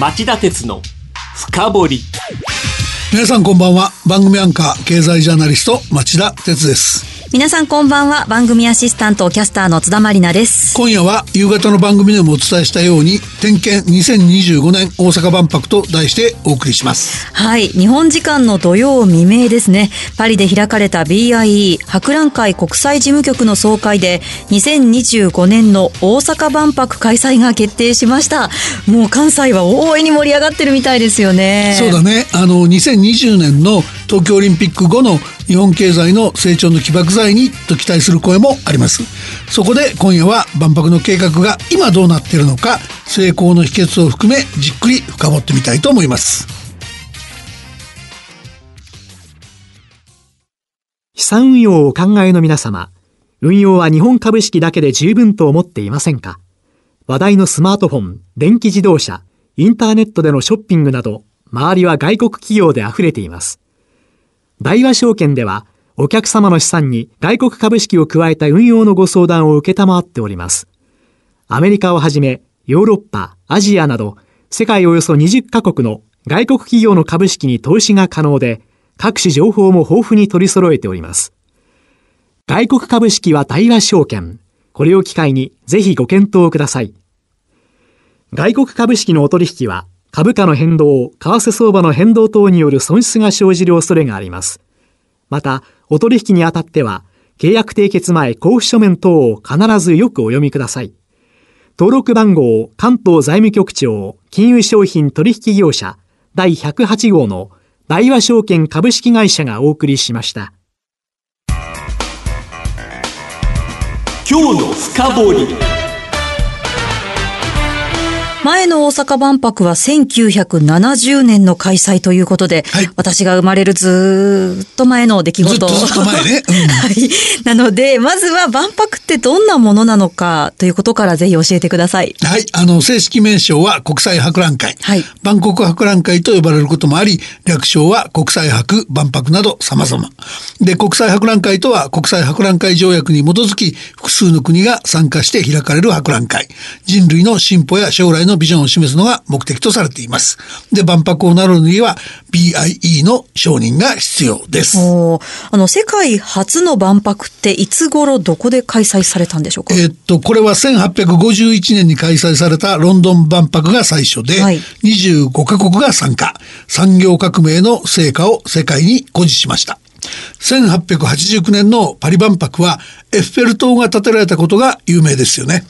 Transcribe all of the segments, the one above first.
町田鉄の深掘り。皆さんこんばんは。番組アンカー経済ジャーナリスト町田鉄です。皆さんこんばんは。番組アシスタントキャスターの津田まりなです。今夜は夕方の番組でもお伝えしたように点検2025年大阪万博と題してお送りします。はい。日本時間の土曜未明ですね。パリで開かれた BIE 博覧会国際事務局の総会で2025年の大阪万博開催が決定しました。もう関西は大いに盛り上がってるみたいですよね。そうだね。あの2020年の東京オリンピック後の日本経済の成長の起爆剤にと期待する声もあります。そこで今夜は万博の計画が今どうなっているのか成功の秘訣を含めじっくり深掘ってみたいと思います。資産運用をお考えの皆様運用は日本株式だけで十分と思っていませんか？話題のスマートフォン、電気自動車、インターネットでのショッピングなど周りは外国企業で溢れています。大和証券では、お客様の資産に外国株式を加えた運用のご相談を受けたまわっております。アメリカをはじめ、ヨーロッパ、アジアなど、世界およそ20カ国の外国企業の株式に投資が可能で、各種情報も豊富に取り揃えております。外国株式は大和証券。これを機会にぜひご検討ください。外国株式のお取引は株価の変動、為替相場の変動等による損失が生じる恐れがあります。また、お取引にあたっては、契約締結前交付書面等を必ずよくお読みください。登録番号関東財務局長金融商品取引業者第108号の大和証券株式会社がお送りしました。今日の深掘り前の大阪万博は1970年の開催ということで、はい、私が生まれるずっと前の出来事。ずっとずっと前ね。うん、はい。なので、まずは万博ってどんなものなのかということからぜひ教えてください。はい。あの、正式名称は国際博覧会。はい。万国博覧会と呼ばれることもあり、略称は国際博、万博など様々。で、国際博覧会とは国際博覧会条約に基づき、複数の国が参加して開かれる博覧会。人類の進歩や将来ののビジョンを示すのが目的とされています。で、万博を名乗るには BIE の承認が必要です。あの、世界初の万博っていつ頃どこで開催されたんでしょうか？えっと、これは1851年に開催されたロンドン万博が最初で、はい、25カ国が参加。産業革命の成果を世界に誇示しました。1889年のパリ万博はエッフェル塔が建てられたことが有名ですよね。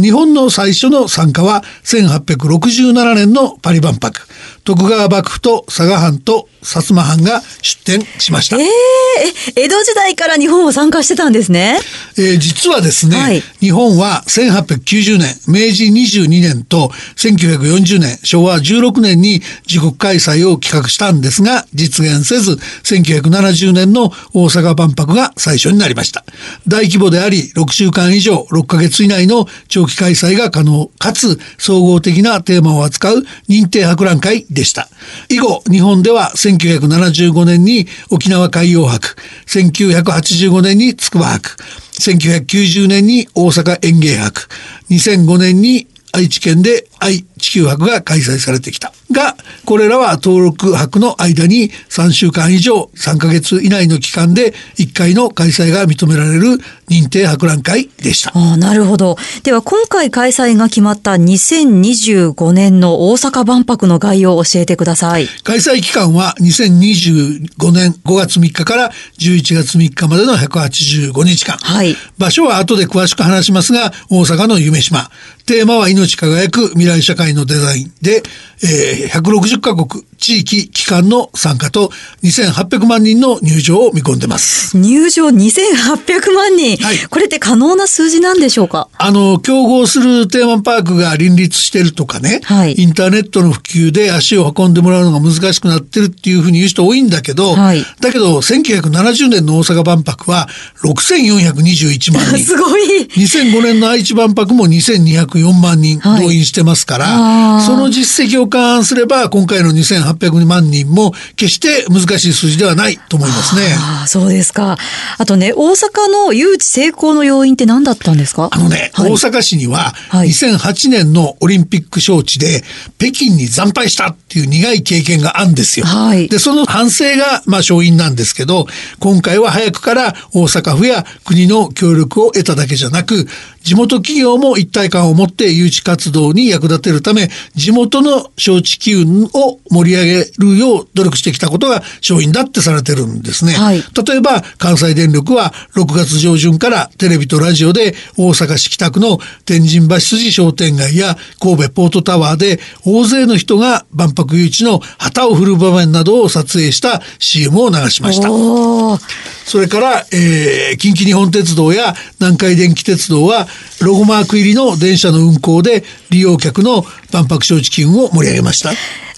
日本の最初の参加は1867年のパリ万博。徳川幕府と佐賀藩と薩摩藩が出展しました。えー、江戸時代から日本は参加してたんですね。えー、実はですね、はい、日本は1890年、明治22年と1940年、昭和16年に自国開催を企画したんですが、実現せず、1970年の大阪万博が最初になりました。大規模であり、6週間以上、6ヶ月以内の長期開催が可能、かつ総合的なテーマを扱う認定博覧会でした。以後、日本では1975年に沖縄海洋博、1985年に筑波博、1990年に大阪園芸博、2005年に愛知県で愛地球博が開催されてきた。が、これらは登録博の間に3週間以上、3ヶ月以内の期間で1回の開催が認められる認定博覧会でした。ああ、なるほど。では今回開催が決まった2025年の大阪万博の概要を教えてください。開催期間は2025年5月3日から11月3日までの185日間。はい。場所は後で詳しく話しますが、大阪の夢島。テーマは命輝く未来社会のデザインで、えー、160カ国。地域機関の参加と2800万人の入場を見込んでます。入場2800万人、はい、これって可能な数字なんでしょうか？あの、競合するテーマパークが林立してるとかね、はい、インターネットの普及で足を運んでもらうのが難しくなってるっていうふうに言う人多いんだけど、はい、だけど1970年の大阪万博は6421万人。すごい !2005 年の愛知万博も2204万人動員してますから、その実績を勘案すれば今回の2800 1800万人も決して難しい数字ではないと思いますね。ああ、そうですか。あとね、大阪の誘致成功の要因って何だったんですか？あのね、はい、大阪市には2008年のオリンピック招致で北京に惨敗したっていう苦い経験があるんですよ。はい、で、その反省がまあ勝因なんですけど、今回は早くから大阪府や国の協力を得ただけじゃなく、地元企業も一体感を持って誘致活動に役立てるため、地元の招致機運を盛り上げるよう努力してきたことが勝因だってされてるんですね。はい、例えば、関西電力は6月上旬からテレビとラジオで大阪市北区の天神橋筋商店街や神戸ポートタワーで大勢の人が万博誘致の旗を振る場面などを撮影した CM を流しました。それから、えー、近畿日本鉄道や南海電気鉄道はロゴマーク入りの電車の運行で利用客の万博招致機運を盛り上げました。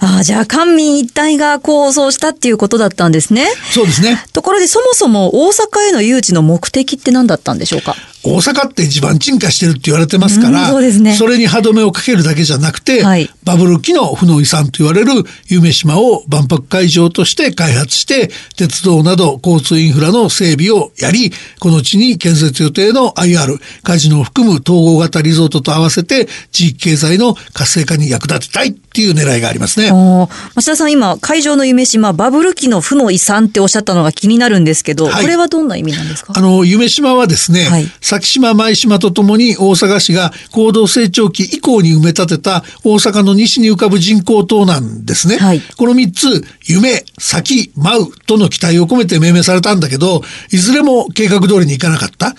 ああ、じゃあ官民一体が構想したっていうことだったんですね。そうですね。ところでそもそも大阪への誘致の目的って何だったんでしょうか？大阪って地盤沈下してるって言われてますから、そうですね、それに歯止めをかけるだけじゃなくて、はい、バブル期の負の遺産と言われる夢島を万博会場として開発して、鉄道など交通インフラの整備をやり、この地に建設予定の IR、カジノを含む統合型リゾートと合わせて、地域経済の活性化に役立てたいっていう狙いがありますね。増田さん、今、会場の夢島、バブル期の負の遺産っておっしゃったのが気になるんですけど、はい、これはどんな意味なんですか？あの、夢島はですね、はい先島舞島とともに大阪市が高度成長期以降に埋め立てた大阪の西に浮かぶ人工島なんですね。はい、この3つ、夢、先、舞うとの期待を込めて命名されたんだけど、いずれも計画通りにいかなかった。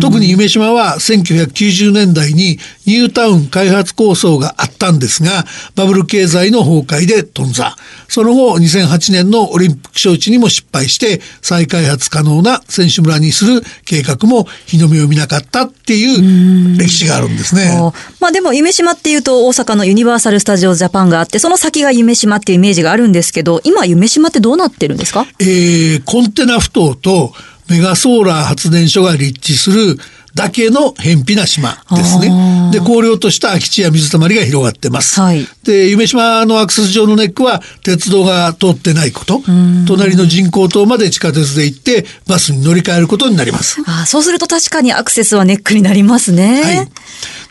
特に夢島は1990年代にニュータウン開発構想があったんですが、バブル経済の崩壊で頓挫。その後、2008年のオリンピック招致にも失敗して、再開発可能な選手村にする計画も日の目を見なかったっていう歴史があるんですね。まあでも夢島っていうと大阪のユニバーサル・スタジオ・ジャパンがあってその先が夢島っていうイメージがあるんですけど今夢島ってどうなってるんですか？えー、コンテナ埠頭とメガソーラー発電所が立地するだけの偏僻な島ですね。で、荒涼とした空き地や水たまりが広がってます。はい、で、夢島のアクセス上のネックは鉄道が通ってないこと、隣の人工島まで地下鉄で行ってバスに乗り換えることになります。あそうすると確かにアクセスはネックになりますね。はい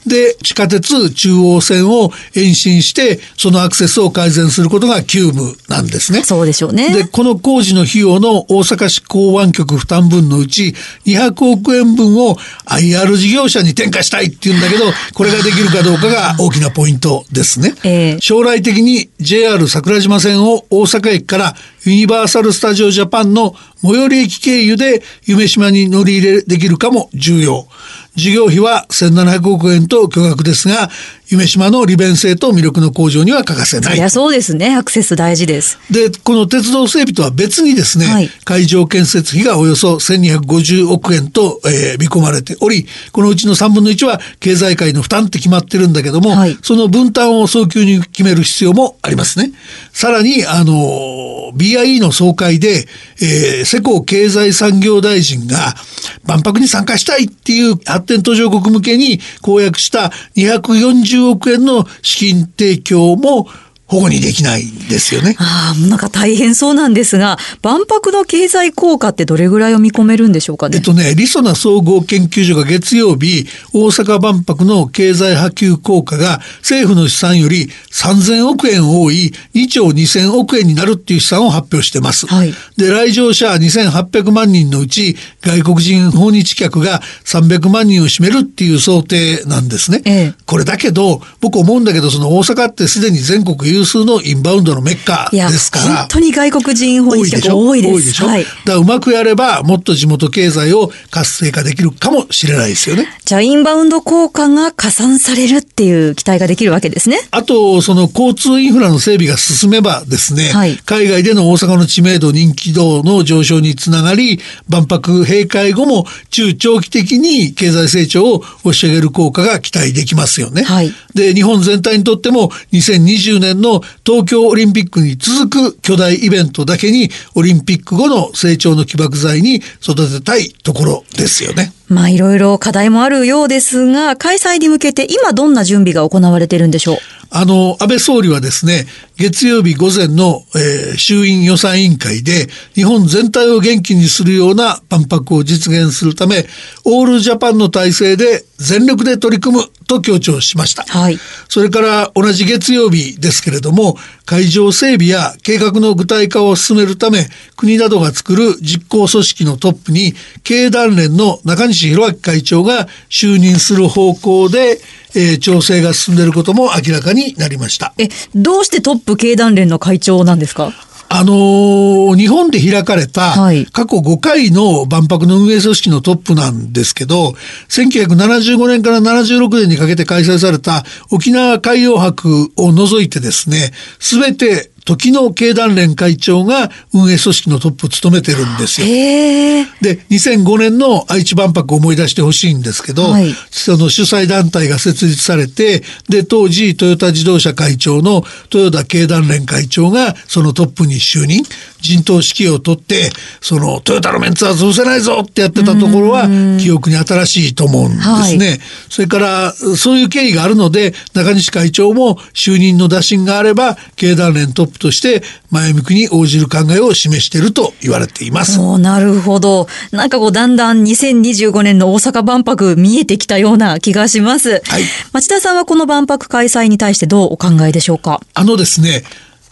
で、地下鉄中央線を延伸して、そのアクセスを改善することが急務なんですね。そうでしょうね。で、この工事の費用の大阪市港湾局負担分のうち、200億円分を IR 事業者に転嫁したいって言うんだけど、これができるかどうかが大きなポイントですね。えー、将来的に JR 桜島線を大阪駅からユニバーサル・スタジオ・ジャパンの最寄り駅経由で夢島に乗り入れできるかも重要。事業費は1700億円と巨額ですが、夢島の利便性と魅力の向上には欠かせない。そりゃそうですね。アクセス大事です。で、この鉄道整備とは別にですね、はい、会場建設費がおよそ1250億円と、えー、見込まれており、このうちの3分の1は経済界の負担って決まってるんだけども、はい、その分担を早急に決める必要もありますね。さらに、あの、BIE の総会で、えー、世耕経済産業大臣が万博に参加したいっていう発展途上国向けに公約した240 1億円の資金提供も保護にできない。ですよね。ああ、なんか大変そうなんですが、万博の経済効果ってどれぐらいを見込めるんでしょうかね？えっとね、リソナ総合研究所が月曜日、大阪万博の経済波及効果が政府の試算より3000億円多い2兆2000億円になるっていう試算を発表してます。はい、で、来場者2800万人のうち外国人訪日客が300万人を占めるっていう想定なんですね。ええ、これだけど、僕思うんだけど、その大阪ってすでに全国有数のインバウンドのメッカですから本当に外国人訪日客多いです。多いでしょ？はい、だうまくやればもっと地元経済を活性化できるかもしれないですよね。じゃあインバウンド効果が加算されるっていう期待ができるわけですね。あとその交通インフラの整備が進めばですね、はい、海外での大阪の知名度人気度の上昇につながり万博閉会後も中長期的に経済成長を押し上げる効果が期待できますよね。はい、で日本全体にとっても2020年のの東京オリンピックに続く巨大イベントだけにオリンピック後の成長の起爆剤に育てたいところですよね。まあいろいろ課題もあるようですが、開催に向けて今どんな準備が行われているんでしょう？あの、安倍総理はですね、月曜日午前の、えー、衆院予算委員会で、日本全体を元気にするような万博を実現するため、オールジャパンの体制で全力で取り組むと強調しました。はい。それから同じ月曜日ですけれども、会場整備や計画の具体化を進めるため、国などが作る実行組織のトップに、経団連の中西博明会長が就任する方向で、えー、調整が進んでいることも明らかになりました。え、どうしてトップ経団連の会長なんですか？あのー、日本で開かれた過去5回の万博の運営組織のトップなんですけど、1975年から76年にかけて開催された沖縄海洋博を除いてですね、すべて時の経団連会長が運営組織のトップを務めてるんですよ。で、2005年の愛知万博を思い出してほしいんですけど、はい、その主催団体が設立されて、で、当時トヨタ自動車会長の豊田経団連会長がそのトップに就任、陣頭指揮を取って、そのトヨタのメンツは潰せないぞってやってたところは記憶に新しいと思うんですね。はい、それから、そういう経緯があるので、中西会長も就任の打診があれば、経団連トップとして前向きに応じる考えを示していると言われています。おなるほど。なんかこうだんだん2025年の大阪万博見えてきたような気がします。はい。町田さんはこの万博開催に対してどうお考えでしょうか？あのですね、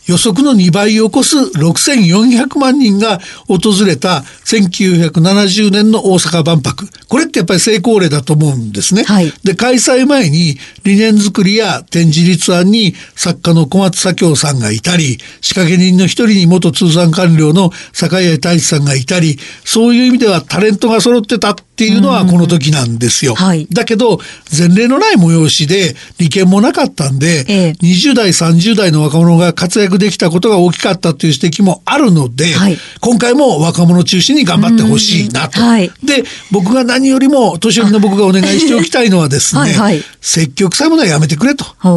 予測の2倍を超す6400万人が訪れた1970年の大阪万博。これってやっぱり成功例だと思うんですね。はい、で、開催前に理念作りや展示立案に作家の小松左京さんがいたり、仕掛け人の一人に元通産官僚の坂井太一さんがいたり、そういう意味ではタレントが揃ってたっていうのはこの時なんですよ。はい、だけど、前例のない催しで利権もなかったんで、ええ、20代、30代の若者が活躍できたことが大きかったという指摘もあるので、はい、今回も若者中心に頑張ってほしいなと。はい、で、僕が何よりも年寄りの僕がお願いしておきたいのはですね、はいはい、積極さものはやめてくれと。あ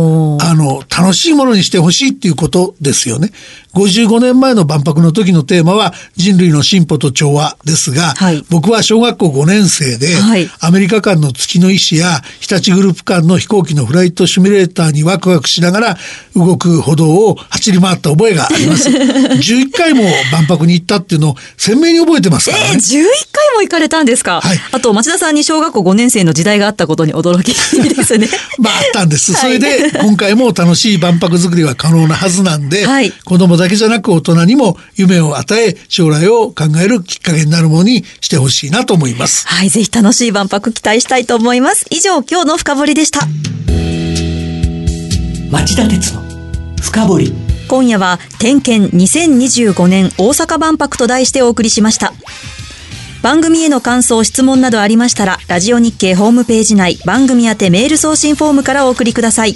の、楽しいものにしてほしいっていうことですよね。55年前の万博の時のテーマは人類の進歩と調和ですが、はい、僕は小学校5年生で、はい、アメリカ間の月の医師や日立グループ間の飛行機のフライトシミュレーターにワクワクしながら動く歩道を走り回った覚えがあります。11回も万博に行ったっていうのを鮮明に覚えてますからね。えー、11回も行かれたんですか、はい、あと町田さんに小学校5年生の時代があったことに驚きですね。まああったんです。それで今回も楽しい万博作りは可能なはずなんで、はい、子供だけじゃなく大人にも夢を与え将来を考えるきっかけになるものにしてほしいなと思います。はい、ぜひ楽しい万博期待したいと思います。以上今日の深掘りでした。町田鉄の深掘り。今夜は点検2025年大阪万博と題してお送りしました。番組への感想、質問などありましたら、ラジオ日経ホームページ内、番組宛てメール送信フォームからお送りください。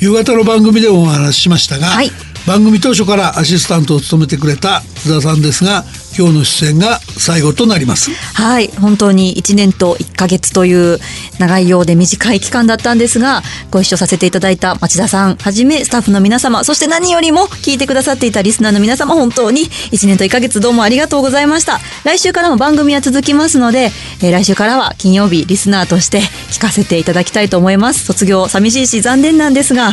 夕方の番組でもお話ししましたが、はい、番組当初からアシスタントを務めてくれた津田さんですが今日の出演が最後となります。はい本当に1年と1か月という長いようで短い期間だったんですがご一緒させていただいた町田さんはじめスタッフの皆様そして何よりも聞いてくださっていたリスナーの皆様本当に1年と1か月どうもありがとうございました。来週からも番組は続きますので、えー、来週からは金曜日リスナーとして聞かせていただきたいと思います。卒業寂しいし残念なんですが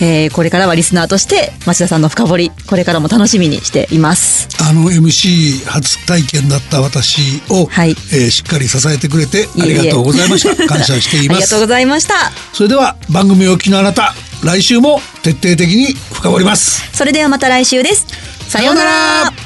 えー、これからはリスナーとして町田さんの深掘りこれからも楽しみにしています。あの MC 初体験だった私を、はい、えー、しっかり支えてくれてありがとうございました。感謝しています。ありがとうございました。それでは番組をお聞きのあなた来週も徹底的に深掘ります。それではまた来週です。さようなら